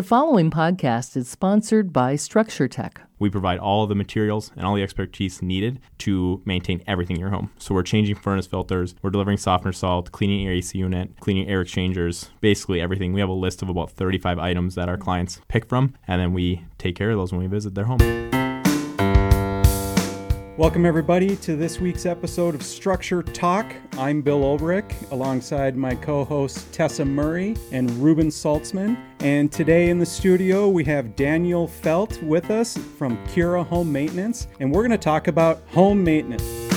The following podcast is sponsored by Structure Tech. We provide all of the materials and all the expertise needed to maintain everything in your home. So we're changing furnace filters, we're delivering softener salt, cleaning your AC unit, cleaning air exchangers, basically everything. We have a list of about 35 items that our clients pick from, and then we take care of those when we visit their home. Welcome, everybody, to this week's episode of Structure Talk. I'm Bill Oelrich, alongside my co hosts Tessa Murray and Reuben Saltzman. And today in the studio, we have Daniel Felt with us from Kura Home Maintenance, and we're going to talk about home maintenance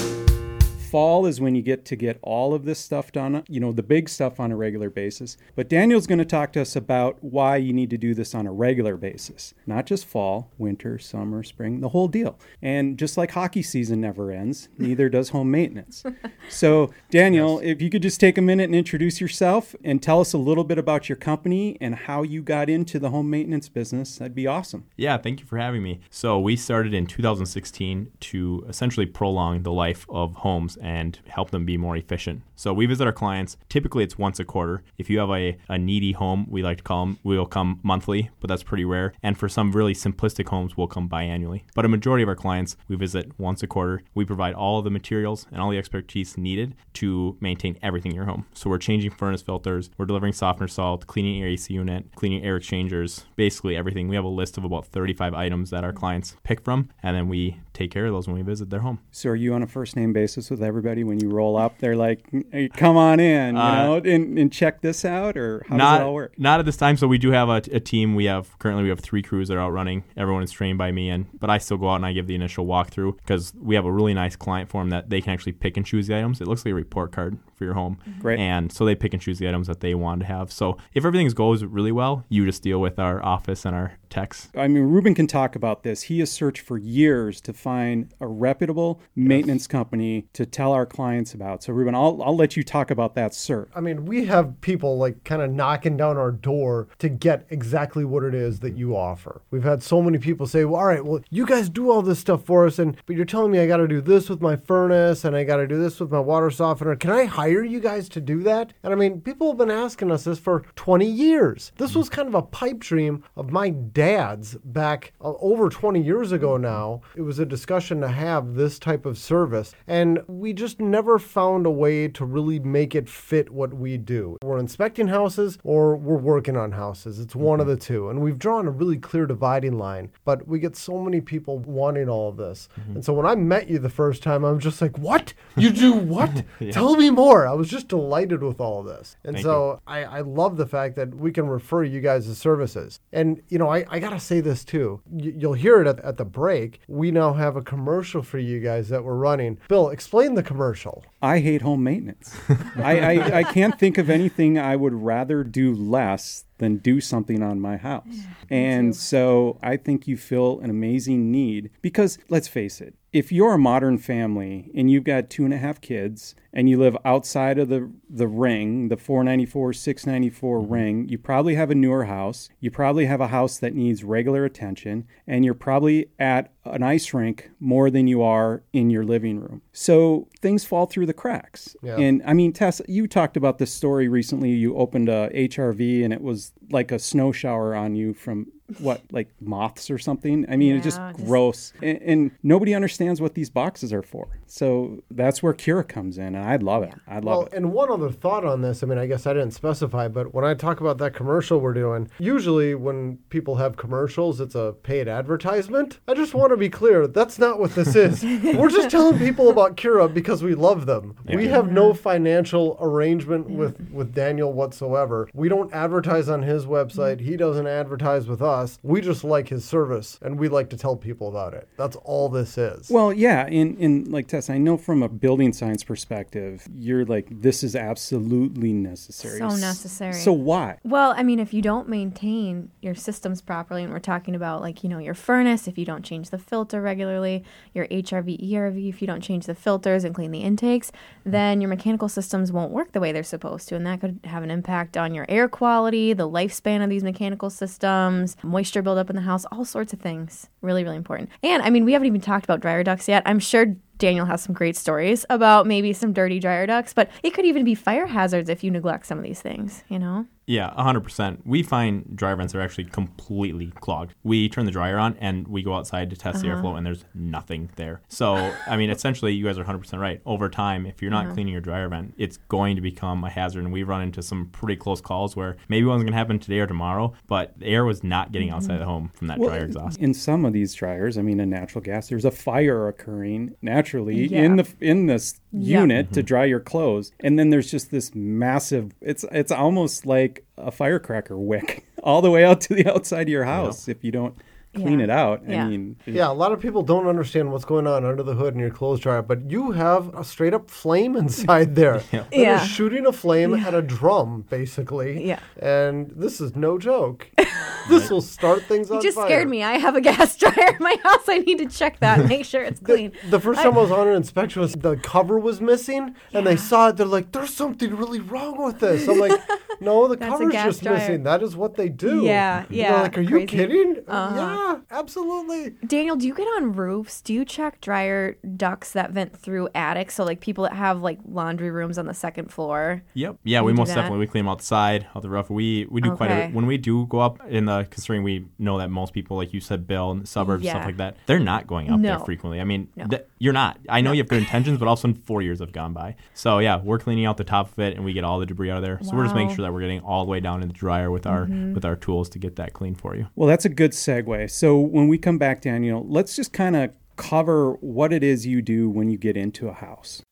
fall is when you get to get all of this stuff done, you know, the big stuff on a regular basis. But Daniel's going to talk to us about why you need to do this on a regular basis, not just fall, winter, summer, spring, the whole deal. And just like hockey season never ends, neither does home maintenance. so, Daniel, yes. if you could just take a minute and introduce yourself and tell us a little bit about your company and how you got into the home maintenance business, that'd be awesome. Yeah, thank you for having me. So, we started in 2016 to essentially prolong the life of homes and help them be more efficient. So we visit our clients. Typically, it's once a quarter. If you have a, a needy home, we like to call them, we will come monthly, but that's pretty rare. And for some really simplistic homes, we'll come biannually. But a majority of our clients, we visit once a quarter. We provide all the materials and all the expertise needed to maintain everything in your home. So we're changing furnace filters, we're delivering softener salt, cleaning your AC unit, cleaning air exchangers, basically everything. We have a list of about 35 items that our clients pick from, and then we take care of those when we visit their home. So are you on a first name basis with everybody when you roll up? They're like, hey, "Come on in, you uh, know, and, and, check this out," or how not, does it all work? Not at this time. So we do have a, a, team. We have currently we have three crews that are out running. Everyone is trained by me, and but I still go out and I give the initial walkthrough because we have a really nice client form that they can actually pick and choose the items. It looks like a report card for your home. Mm-hmm. Great. And so they pick and choose the items that they want to have. So if everything goes really well, you just deal with our office and our techs. I mean, Reuben can talk about this. He has searched for years to find a reputable maintenance yes. company to tell our clients about. So, Reuben, I'll, I'll let you talk about that, sir. I mean, we have people like kind of knocking down our door to get exactly what it is that you offer. We've had so many people say, well, all right, well, you guys do all this stuff for us, and but you're telling me I got to do this with my furnace and I got to do this with my water softener. Can I hire you guys to do that? And I mean, people have been asking us this for 20 years. This was kind of a pipe dream of my dads back uh, over 20 years ago now. It was a discussion to have this type of service, and we just never found a way to really make it fit what we do. We're inspecting houses or we're working on houses. It's one mm-hmm. of the two. And we've drawn a really clear dividing line, but we get so many people wanting all of this. Mm-hmm. And so when I met you the first time, I'm just like, what? You do what? yeah. Tell me more. I was just delighted with all of this. And Thank so I, I love the fact that we can refer you guys to services. And, you know, I, I got to say this too. Y- you'll hear it at, at the break. We now have a commercial for you guys that we're running. Bill, explain the commercial. I hate home maintenance. I, I, I can't think of anything I would rather do less than do something on my house. Yeah, and so I think you fill an amazing need because let's face it, if you're a modern family and you've got two and a half kids and you live outside of the, the ring, the 494, 694 mm-hmm. ring, you probably have a newer house. You probably have a house that needs regular attention, and you're probably at an ice rink more than you are in your living room. So things fall through the cracks. Yeah. And I mean, Tess, you talked about this story recently. You opened a HRV and it was like a snow shower on you from what like moths or something? I mean yeah, it's just, just gross. And, and, nobody understands what these boxes are for. So that's where kura comes in and i love it. I love well, it. and one other thought on this i mean i guess i didn't specify but when i talk about that commercial we're doing usually when people have commercials it's a paid advertisement. I just want to be clear that's not what this is. We're just telling people about kura because we love them. Yeah. we have no financial arrangement yeah. with with daniel whatsoever. We don't advertise on his website he doesn't advertise with us us. We just like his service and we like to tell people about it. That's all this is. Well, yeah. And, in like Tess, I know from a building science perspective, you're like, this is absolutely necessary. So necessary. So why? Well, I mean, if you don't maintain your systems properly, and we're talking about like, you know, your furnace, if you don't change the filter regularly, your HRV, ERV, if you don't change the filters and clean the intakes, then your mechanical systems won't work the way they're supposed to. And that could have an impact on your air quality, the lifespan of these mechanical systems, moisture buildup in the house, all sorts of things. Really, really important. And I mean, we haven't even talked about dryer ducts yet. I'm sure Daniel has some great stories about maybe some dirty dryer ducts, but it could even be fire hazards if you neglect some of these things, you know? Yeah, 100%. We find dryer vents are actually completely clogged. We turn the dryer on and we go outside to test the uh-huh. airflow and there's nothing there. So, I mean, essentially, you guys are 100% right. Over time, if you're not uh-huh. cleaning your dryer vent, it's going to become a hazard. And we run into some pretty close calls where maybe it wasn't going to happen today or tomorrow, but the air was not getting mm-hmm. outside the home from that Well, dryer exhaust. In some of these dryers, I mean, in natural gas, there's a fire occurring naturally Yeah. in the in this Yeah. unit Mm-hmm. to dry your clothes, and then there's just this massive. It's it's almost like a firecracker wick all the way out to the outside of your house if you don't clean Yeah. it out. Yeah. I mean, Yeah, a lot of people don't understand what's going on under the hood in your clothes dryer, but you have a straight up flame inside there. Yeah. That is Yeah. shooting a flame at a drum, basically. Yeah. And this is no joke. this will start things on You just fire. scared me. I have a gas dryer in my house. I need to check that and make sure it's clean. The first time I was on an inspection was the cover was missing, and they saw it. They're like, "There's something really wrong with this." I'm like, "No, the cover's just dryer. missing. That is what they do." Yeah, They're yeah, like, "Are you crazy. kidding?" Uh-huh. Yeah, absolutely. Daniel, do you get on roofs? Do you check dryer ducts that vent through attics? So like people that have like laundry rooms on the second floor. Yep. Yeah, we most that? definitely we clean them outside, out the roof. We we do quite a When we do go up in the considering we know that most people, like you said, Bill, in the suburbs, stuff like that, they're not going up there frequently. I mean, No. th- you're not. I know you have good intentions, but all of a sudden four years have gone by. So yeah, we're cleaning out the top of it and we get all the debris out of there. So we're just making Mm-hmm. sure that we're getting all the way down in the dryer with our with our tools to get that clean for you. Well, that's a good segue. So when we come back, Daniel, let's just kind of cover what it is you do when you get into a house.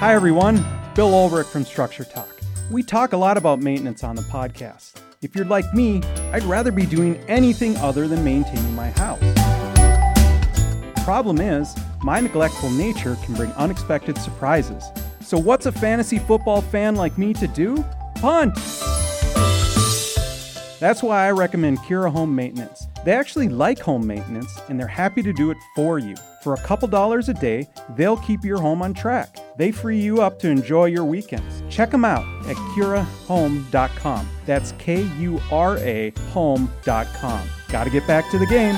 Hi, everyone. Bill Oelrich from Structure Talk. We talk a lot about maintenance on the podcast. If you're like me, I'd rather be doing anything other than maintaining my house. Problem is, my neglectful nature can bring unexpected surprises. So, what's a fantasy football fan like me to do? Punt! That's why I recommend Kura Home Maintenance. They actually like home maintenance and they're happy to do it for you. For a couple dollars a day, they'll keep your home on track. They free you up to enjoy your weekends. Check them out at kurahome.com. That's K U R A home.com. Got to get back to the game.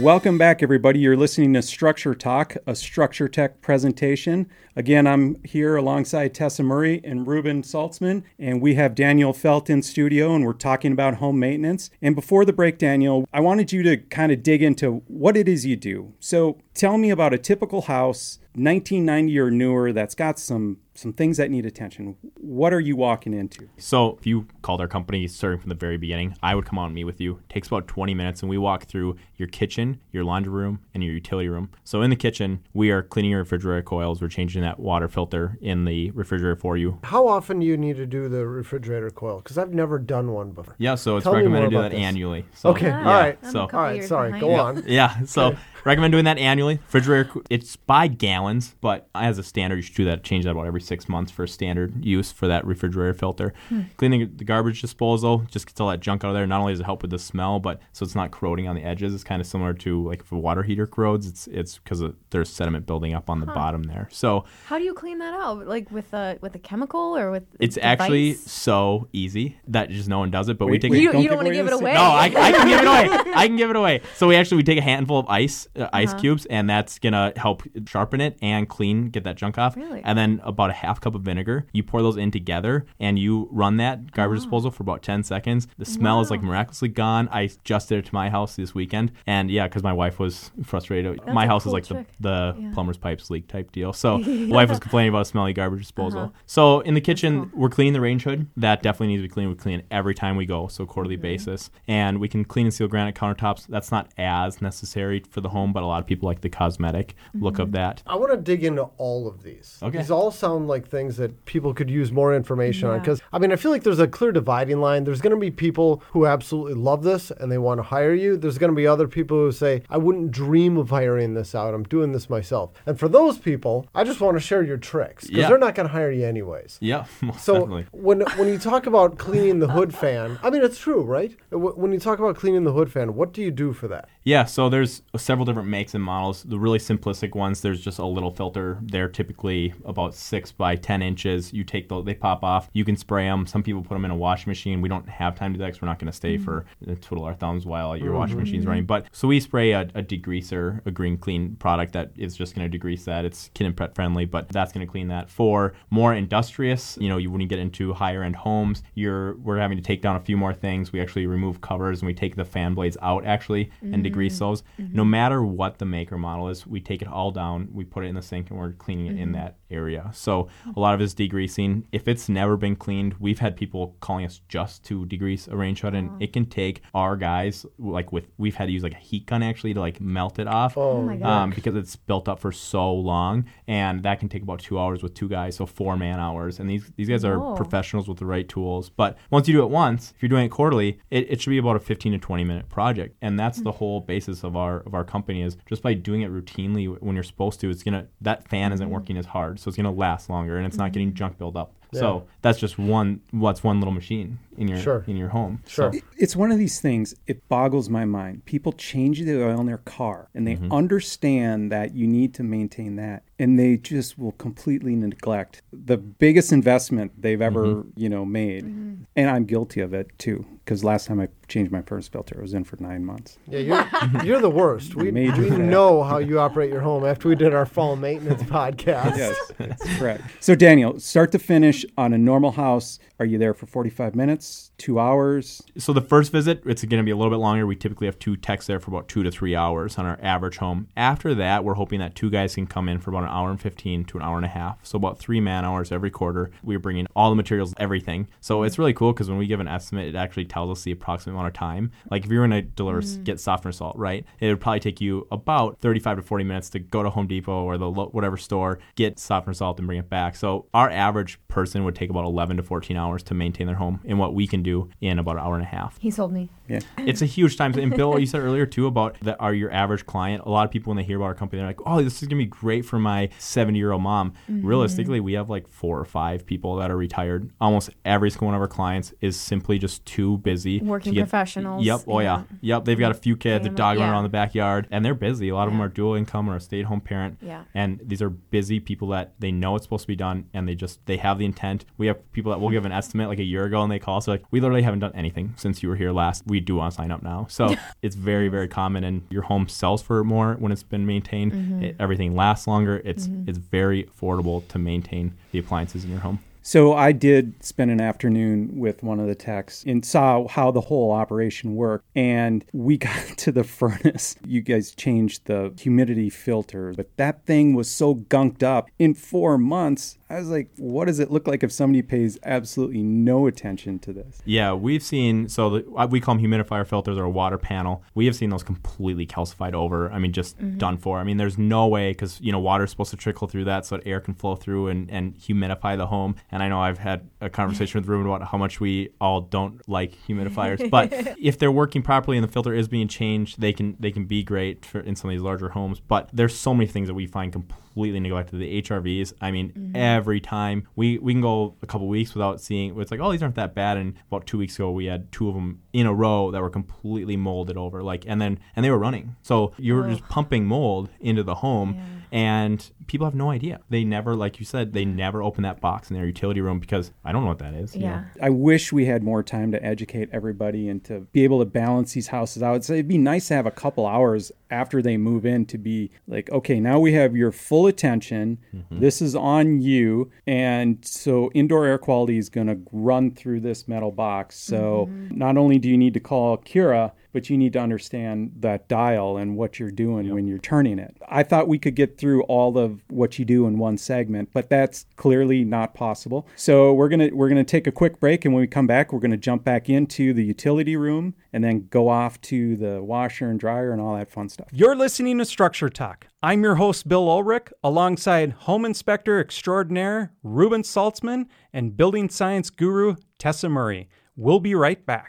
Welcome back, everybody. You're listening to Structure Talk, a Structure Tech presentation. Again, I'm here alongside Tessa Murray and Reuben Saltzman, and we have Daniel Felt in studio, and we're talking about home maintenance. And before the break, Daniel, I wanted you to kind of dig into what it is you do. So tell me about a typical house, 1990 or newer, that's got some some things that need attention. What are you walking into? So if you called our company starting from the very beginning, I would come out and meet with you. It takes about 20 minutes, and we walk through your kitchen, your laundry room, and your utility room. So in the kitchen, we are cleaning your refrigerator coils. We're changing that water filter in the refrigerator for you. How often do you need to do the refrigerator coil? Because I've never done one before. Yeah, so it's Tell recommended to do that this. annually. So, Okay, yeah, all right. I'm So All right, sorry, behind go on. yeah, so recommend doing that annually. Refrigerator, it's by gallons, but as a standard, you should do that. Change that about every six months for standard use for that refrigerator filter. Hmm. Cleaning the garbage disposal just gets all that junk out of there. Not only does it help with the smell, but so it's not corroding on the edges. It's kind of similar to like if a water heater corrodes. It's it's because there's sediment building up on the bottom there. So How do you clean that out? Like with a with a chemical or with a it's actually so easy that just no one does it. But we take wait, a you, don't you don't want to give it away. No, I, I can give it away. I can give it away. So we actually we take a handful of ice, uh, ice Uh-huh. cubes, and that's gonna help sharpen it and clean, get that junk off. Really? And then about a half cup of vinegar. You pour those in together, and you run that garbage disposal for about ten seconds. The smell is like Oh. Miraculously gone. I just did it to my house this weekend, and yeah, because my wife was frustrated. That's my house cool is like trick. the the Yeah. plumber's pipes leak type deal. So my wife was complaining about a smelly garbage disposal. Uh-huh. So in the kitchen, cool. we're cleaning the range hood. That definitely needs to be cleaned. We clean it every time we go, so quarterly basis. And we can clean and seal granite countertops. That's not as necessary for the home, but a lot of people like the cosmetic look of mm-hmm. that. I want to dig into all of these. Okay. These all sound like things that people could use more information on. Because, I mean, I feel like there's a clear dividing line. There's going to be people who absolutely love this and they want to hire you. There's going to be other people who say, I wouldn't dream of hiring this out. I'm doing this myself. And for those people, I just want to share your tricks because Yeah. they're not going to hire you anyways. Yeah, most So definitely. when when you talk about cleaning the hood fan, I mean it's true, right? When you talk about cleaning the hood fan, what do you do for that? Yeah, so there's several different makes and models. The really simplistic ones, there's just a little filter. They're typically about six by ten inches. You take those, they pop off. You can spray them. Some people put them in a washing machine. We don't have time to do that because we're not going to stay mm-hmm. for uh, twiddle our thumbs while your mm-hmm. washing machine's running. But so we spray a, a degreaser, a green clean product that is just going to degrease that. It's kid and pet friendly, but that's going to clean that. For more industrious, you know, you, when you get into higher end homes, you're we're having to take down a few more things. We actually remove covers and we take the fan blades out actually and degrease Mm-hmm. those. No mm-hmm. matter what the maker model is, we take it all down, we put it in the sink, and we're cleaning it in mm-hmm. that area. So a lot of it is degreasing. If it's never been cleaned, we've had people calling us just to degrease a range hood, and it can take our guys like with we've had to use like a heat gun actually to like melt it off Oh, my God. um, because it's built up for so long, and that can take about two hours with two guys, so four man hours. And these these guys are Whoa. professionals with the right tools. But once you do it once, if you're doing it quarterly, it, it should be about a 15 to 20 minute project, and that's the whole basis of our of our company is just by doing it routinely when you're supposed to, it's gonna that fan isn't working as hard, so it's gonna last longer, and it's not getting mm-hmm. junk build up. So that's just one what's one little machine in your Sure. in your home. Sure. So- It's one of these things, it boggles my mind. People change the oil in their car and they mm-hmm. understand that you need to maintain that. And they just will completely neglect the biggest investment they've ever, mm-hmm. you know, made. Mm-hmm. And I'm guilty of it too. Because last time I changed my first filter, I was in for nine months. Yeah, you're, you're the worst. We, Major we know how you operate your home after we did our fall maintenance podcast. Yes, that's correct. So, Daniel, start to finish on a normal house, are you there for 45 minutes, two hours? So the first visit, it's going to be a little bit longer. We typically have two techs there for about two to three hours on our average home. After that, we're hoping that two guys can come in for about an hour and 15 to an hour and a half. So about three man hours every quarter. We're bringing all the materials, everything. So it's really cool because when we give an estimate, it actually tells us the approximate amount of time. Like if you were going to deliver, get softener salt, right? It would probably take you about 35 to 40 minutes to go to Home Depot or the whatever store, get softener salt and bring it back. So our average person would take about 11 to 14 hours to maintain their home in what we can do in about an hour and a half He sold me. Yeah. it's a huge time. And Bill, you said earlier too about that are your average client. A lot of people when they hear about our company, they're like, "Oh, this is gonna be great for my 70 year old mom." Mm-hmm. Realistically, we have like four or five people that are retired. Almost every single one of our clients is simply just too busy. Working to get- professionals, Yep. Oh yeah. yeah. Yep. They've got a few kids, a Family, dog running yeah. around the backyard, and they're busy. A lot of them are dual income or a stay at home parent. Yeah. And these are busy people that they know it's supposed to be done, and they just they have the intent. We have people that will give an estimate like a year ago, and they call us like, "We literally haven't done anything since you were here last. We do want to sign up now." So it's very very common, and your home sells for more when it's been maintained. Mm-hmm. It, everything lasts longer. It's it's very affordable to maintain the appliances in your home. So I did spend an afternoon with one of the techs and saw how the whole operation worked. And we got to the furnace. You guys changed the humidity filter, but that thing was so gunked up in four months. I was like, what does it look like if somebody pays absolutely no attention to this? Yeah, we've seen so the, uh, we call them humidifier filters or a water panel. We have seen those completely calcified over. I mean, just done for. I mean, there's no way because you know water is supposed to trickle through that so that air can flow through and, and humidify the home. And I know I've had a conversation with Reuben about how much we all don't like humidifiers, but if they're working properly and the filter is being changed, they can they can be great for in some of these larger homes. But there's so many things that we find completely neglected. The HRVs. I mean, mm-hmm. every time we we can go a couple weeks without seeing. It's like, oh, these aren't that bad. And about two weeks ago, we had two of them in a row that were completely molded over. Like, and then and they were running. So you were oh. just pumping mold into the home, and people have no idea. They never, like you said, they mm-hmm. never open that box in their utility room because I don't know what that is. you know? Yeah. I wish we had more time to educate everybody and to be able to balance these houses out. So it'd be nice to have a couple hours after they move in to be like, okay, now we have your full attention. Mm-hmm. This is on you. And so indoor air quality is going to run through this metal box. So mm-hmm. not only do you need to call Kura, but you need to understand that dial and what you're doing when you're turning it. I thought we could get through all of what you do in one segment, but that's clearly not possible. So we're gonna we're gonna take a quick break, and when we come back, we're gonna jump back into the utility room and then go off to the washer and dryer and all that fun stuff. You're listening to Structure Talk. I'm your host, Bill Oelrich, alongside Home Inspector Extraordinaire Reuben Saltzman and Building Science Guru Tessa Murray. We'll be right back.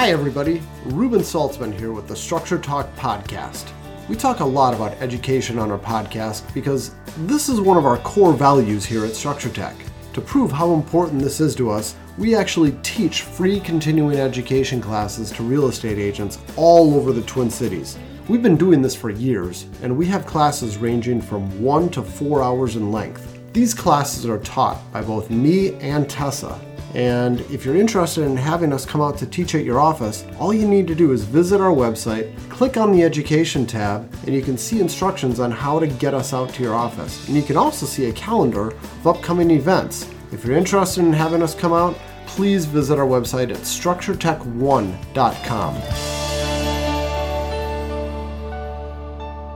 Hi, everybody. Reuben Saltzman here with the Structure Talk podcast. We talk a lot about education on our podcast because this is one of our core values here at Structure Tech. To prove how important this is to us, We actually teach free continuing education classes to real estate agents all over the Twin Cities. We've been doing this for years, and we have classes ranging from one to four hours in length. These classes are taught by both me and Tessa. And if you're interested in having us come out to teach at your office, all you need to do is visit our website, click on the Education tab, and you can see instructions on how to get us out to your office. And you can also see a calendar of upcoming events. If you're interested in having us come out, please visit our website at structuretech1.com.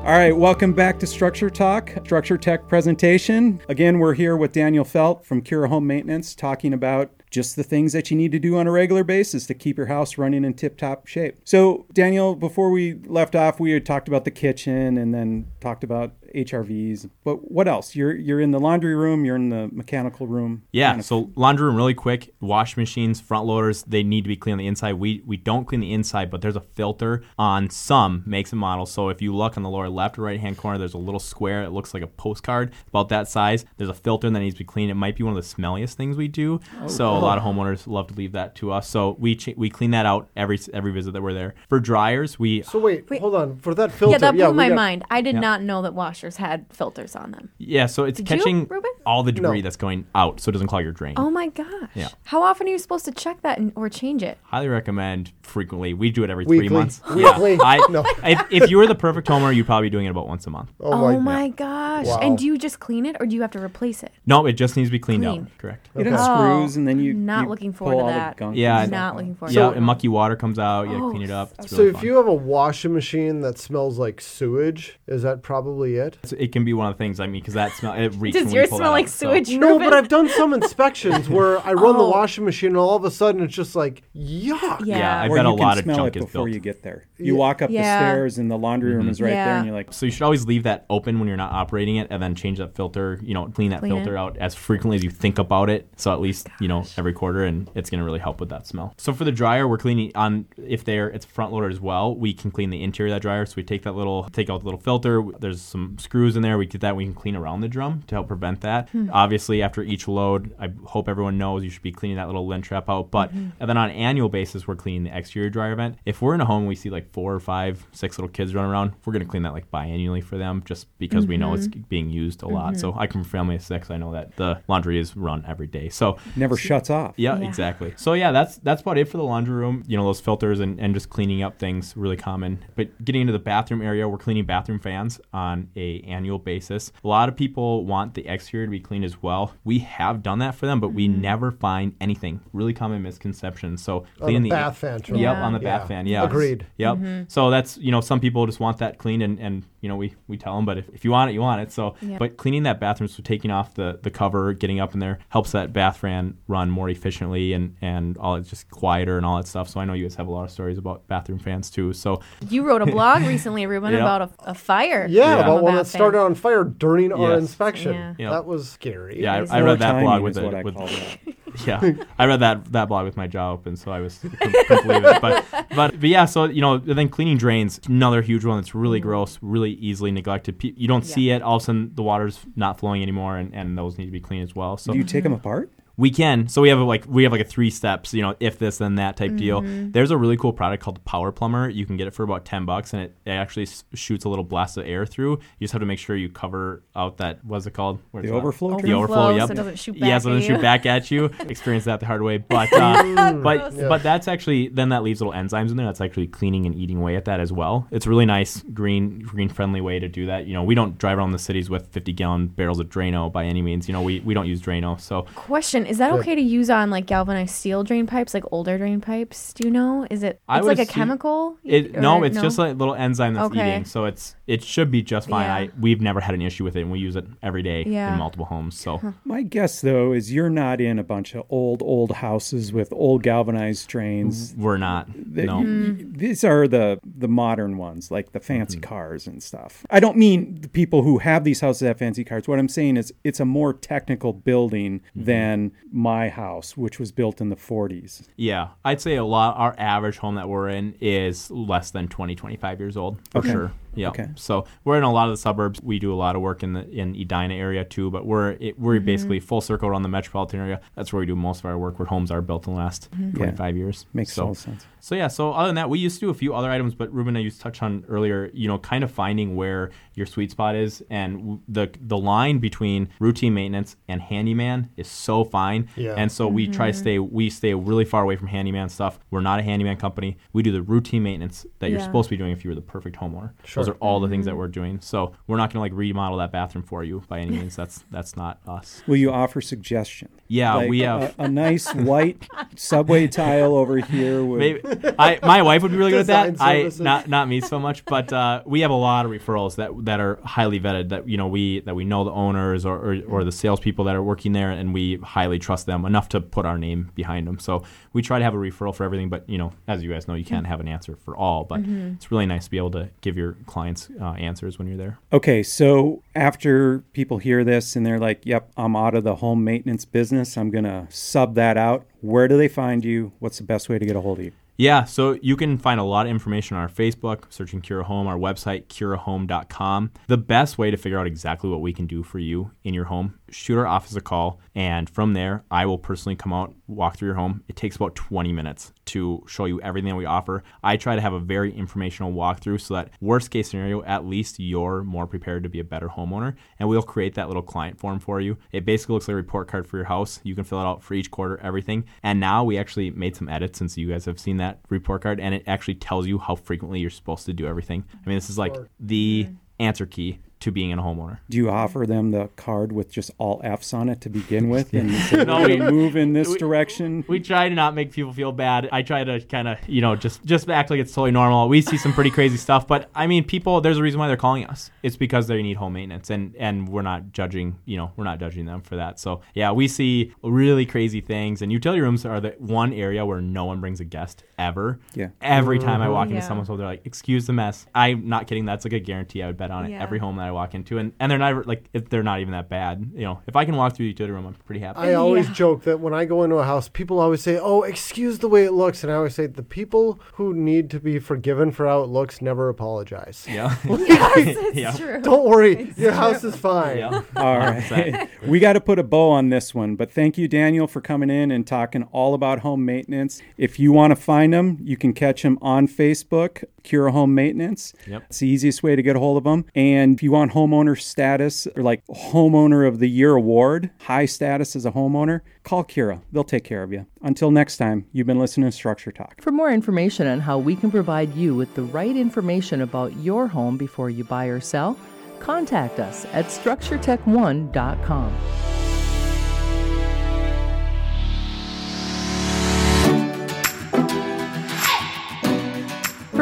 All right, welcome back to Structure Talk, Structure Tech presentation. Again, we're here with Daniel Felt from Kura Home Maintenance talking about just the things that you need to do on a regular basis to keep your house running in tip top shape. So, Daniel, before we left off, we had talked about the kitchen and then talked about HRVs. But what else? You're you're in the laundry room, you're in the mechanical room. Yeah, Kind of- so laundry room really quick. Wash machines, front loaders, they need to be clean on the inside. We we don't clean the inside, but there's a filter on some makes and models. So if you look on the lower left or right hand corner, there's a little square. It looks like a postcard about that size. There's a filter that needs to be cleaned. It might be one of the smelliest things we do. Oh, so a lot of homeowners love to leave that to us. So we ch- we clean that out every every visit that we're there. For dryers, we So wait, Wait. hold on. For that filter, yeah, that blew we my got- mind. I did Yeah. not know that washers had filters on them. yeah. So it's Did you, catching Reuben? all the debris No. that's going out, so it doesn't clog your drain. Oh my gosh. Yeah. How often are you supposed to check that and, or change it? highly recommend frequently. We do it every Weekly. three months. Weekly. Yeah, I, No. if, if you were the perfect homeowner, you'd probably be doing it about once a month. Oh, oh my, gosh. Wow. And do you just clean it or do you have to replace it? No, it just needs to be cleaned Clean. out. Correct. it Okay. unscrews Oh, and then you not you looking pull forward to all the that. gunk Yeah, and and- stuff Not out. looking forward to Yeah, that. and mucky water comes out. You gotta Oh, clean it up. It's So really if fun. you have a washing machine that smells like sewage, is that probably it? It's- it can be one of the things. I mean, because that smell it reeks. Does yours smell like out, so- sewage? No, Reuben? but I've done some inspections where I run the Oh. washing machine and all of a sudden it's just like yuck. Yeah. Yeah, I or bet you a lot of smell junk it is before built. you get there. You Yeah. walk up the stairs and the laundry room mm-hmm. is right there, and you're like, So you should always leave that open when you're not operating it, and then change that filter. You know, clean that Clean filter it. out as frequently as you think about it. So at least you know every quarter, and it's gonna really help with that smell. So for the dryer, we're cleaning on if they're it's front loaded as well. We can clean the interior of that dryer. So we take that little take out the little filter. There's some screws in there. We get that. We can clean around the drum to help prevent that. Hmm. Obviously, after each load, I hope everyone knows you should be cleaning that little lint trap out. But Mm-hmm. and then on an annual basis, we're cleaning the exterior dryer vent. If we're in a home, and we see like four or five, six little kids running around. We're gonna clean that like biannually for them, just because we know it's Mm-hmm. being used a lot. So I come from a family of six. I know that the laundry is run every day. So never shuts off. yeah, Yeah. exactly. So yeah, that's that's about it for the laundry room. You know, those filters and, and just cleaning up things really common. But getting into the bathroom area, we're cleaning bathroom fans on a annual basis. A lot of people want the exterior to be cleaned as well. We have done that for them, but we never find anything. Really common misconception. So clean cleaning the bath fan. Yep. Yeah. on the bath Yeah. fan. Yeah. Agreed. Yep. Mm-hmm. So that's you know some people just want that clean and, and you know we, we tell them, but if, if you want it, you want it. So Yeah. but cleaning that bathroom, so taking off the, the cover, getting up in there helps that bath fan run more efficiently and and all it's just quieter and all that stuff. So I know you guys have a lot of stories about bathroom fans too. So You wrote a blog recently, Reuben, Yeah. about a, a fire. Yeah, Yeah. about one that bath fan. started on fire during our inspection. Yeah. Yeah. That was scary. yeah, I, I read that blog with is it with call that. yeah, I read that that blog with my jaw open, so I was couldn't, couldn't believe it. But, but but yeah, so you know, then cleaning drains, another huge one that's really mm-hmm. gross, really easily neglected. Pe- You don't Yeah. see it, all of a sudden the water's not flowing anymore, and, and those need to be cleaned as well. So Do you take them apart? We can. So we have a, like we have like a three steps, you know, if this then that type Mm-hmm. deal. There's a really cool product called Power Plumber. You can get it for about ten bucks, and it, it actually s- shoots a little blast of air through. You just have to make sure you cover out that what's it called? Where The it's overflow Overflow, the overflow, so yep. it doesn't shoot yeah, back so it at doesn't shoot you. back at you. Experienced that the hard way, but uh, but Gross. but that's actually then that leaves little enzymes in there. That's actually cleaning and eating away at that as well. It's a really nice green green friendly way to do that. You know, we don't drive around the cities with 50 gallon barrels of Drano by any means. You know, we, we don't use Drano, so Question: Is that Good. okay to use on like galvanized steel drain pipes, like older drain pipes? Do you know? Is it? I It's would like a assume- chemical. It, Or no, it's just like little enzyme that's Okay. eating, so it's it should be just fine. Yeah. I we've never had an issue with it, and we use it every day Yeah. in multiple homes. So My guess, though, is you're not in a bunch of old, old houses with old galvanized drains. we're not. That no. you- you- mm. these are the the modern ones, like the fancy mm-hmm. cars and stuff. I don't mean the people who have these houses have fancy cars. What I'm saying is, it's a more technical building mm-hmm. than my house, which was built in the 40s. Yeah, I'd say a lot. Our average home that we're in is less than 20, 25 years old for Okay. sure. Yeah. Okay. So we're in a lot of the suburbs. We do a lot of work in the in Edina area too, but we're it, we're Mm-hmm. basically full circle around the metropolitan area. That's where we do most of our work. Where homes are built in the last Yeah. 25 years. Makes so, total sense. So yeah, so other than that, we used to do a few other items, but Reuben, I used to touch on earlier, you know, kind of finding where your sweet spot is, and w- the the line between routine maintenance and handyman is so fine. Yeah. And so we try to stay we stay really far away from handyman stuff. We're not a handyman company. We do the routine maintenance that you're supposed to be doing if you were the perfect homeowner. Sure. Those are all the things that mm-hmm. we're doing. So we're not going to like remodel that bathroom for you by any means. That's that's not us. Will you offer suggestion? Yeah, Like we have. a, nice white subway tile over here. With, Maybe I my wife would be really good at that. Design I not not me so much, but uh, we have a lot of referrals that that are highly vetted. That you know we that we know the owners or or, or the salespeople that are working there, and we highly trust them enough to put our name behind them. So we try to have a referral for everything. But you know, as you guys know, you mm-hmm. can't have an answer for all. But mm-hmm. it's really nice to be able to give your clients uh, answers when you're there. Okay, so after people hear this and they're like, "Yep, I'm out of the home maintenance business. I'm gonna sub that out." Where do they find you? What's the best way to get a hold of you? Yeah, so you can find a lot of information on our Facebook, searching Kura Home, our website, kurahome.com. The best way to figure out exactly what we can do for you in your home, shoot our office a call, and from there, I will personally come out, walk through your home. It takes about 20 minutes to show you everything that we offer. I try to have a very informational walkthrough so that, worst case scenario, at least you're more prepared to be a better homeowner. And we'll create that little client form for you. It basically looks like a report card for your house. You can fill it out for each quarter, everything. And now we actually made some edits since you guys have seen that report card, and it actually tells you how frequently you're supposed to do everything. I mean, this is like the answer key to being a homeowner. Do you offer them the card with just all F's on it to begin with, and say, No, "We're we- gonna move in this we- direction"? We try to not make people feel bad. I try to kind of, you know, just just act like it's totally normal. We see some pretty crazy stuff, but I mean, people. There's a reason why they're calling us. It's because they need home maintenance, and and we're not judging. You know, we're not judging them for that. So yeah, we see really crazy things, and utility rooms are the one area where no one brings a guest ever. Yeah. Every time I walk mm-hmm. into someone's home, they're like, "Excuse the mess." I'm not kidding. That's like a guarantee. I would bet on it. Yeah. Every home that I walk into, and and they're not like if they're not even that bad. You know, if I can walk through the utility room, I'm pretty happy. I always Yeah. joke that when I go into a house, people always say, "Oh, excuse the way it looks," and I always say, "The people who need to be forgiven for how it looks never apologize." yeah. yes, it's Yeah. true. Don't worry, It's your true. house is fine. yeah. All right. we got to put a bow on this one, but thank you, Daniel, for coming in and talking all about home maintenance. If you want to find them, you can catch them on Facebook, Kura Home Maintenance. Yep. It's the easiest way to get a hold of them. And if you want homeowner status or like homeowner of the year award, high status as a homeowner, call Kura. They'll take care of you. Until next time, you've been listening to Structure Talk. For more information on how we can provide you with the right information about your home before you buy or sell, contact us at structuretech1.com.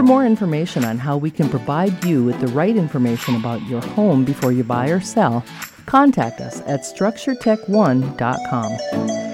For more information on how we can provide you with the right information about your home before you buy or sell, contact us at structuretech1.com.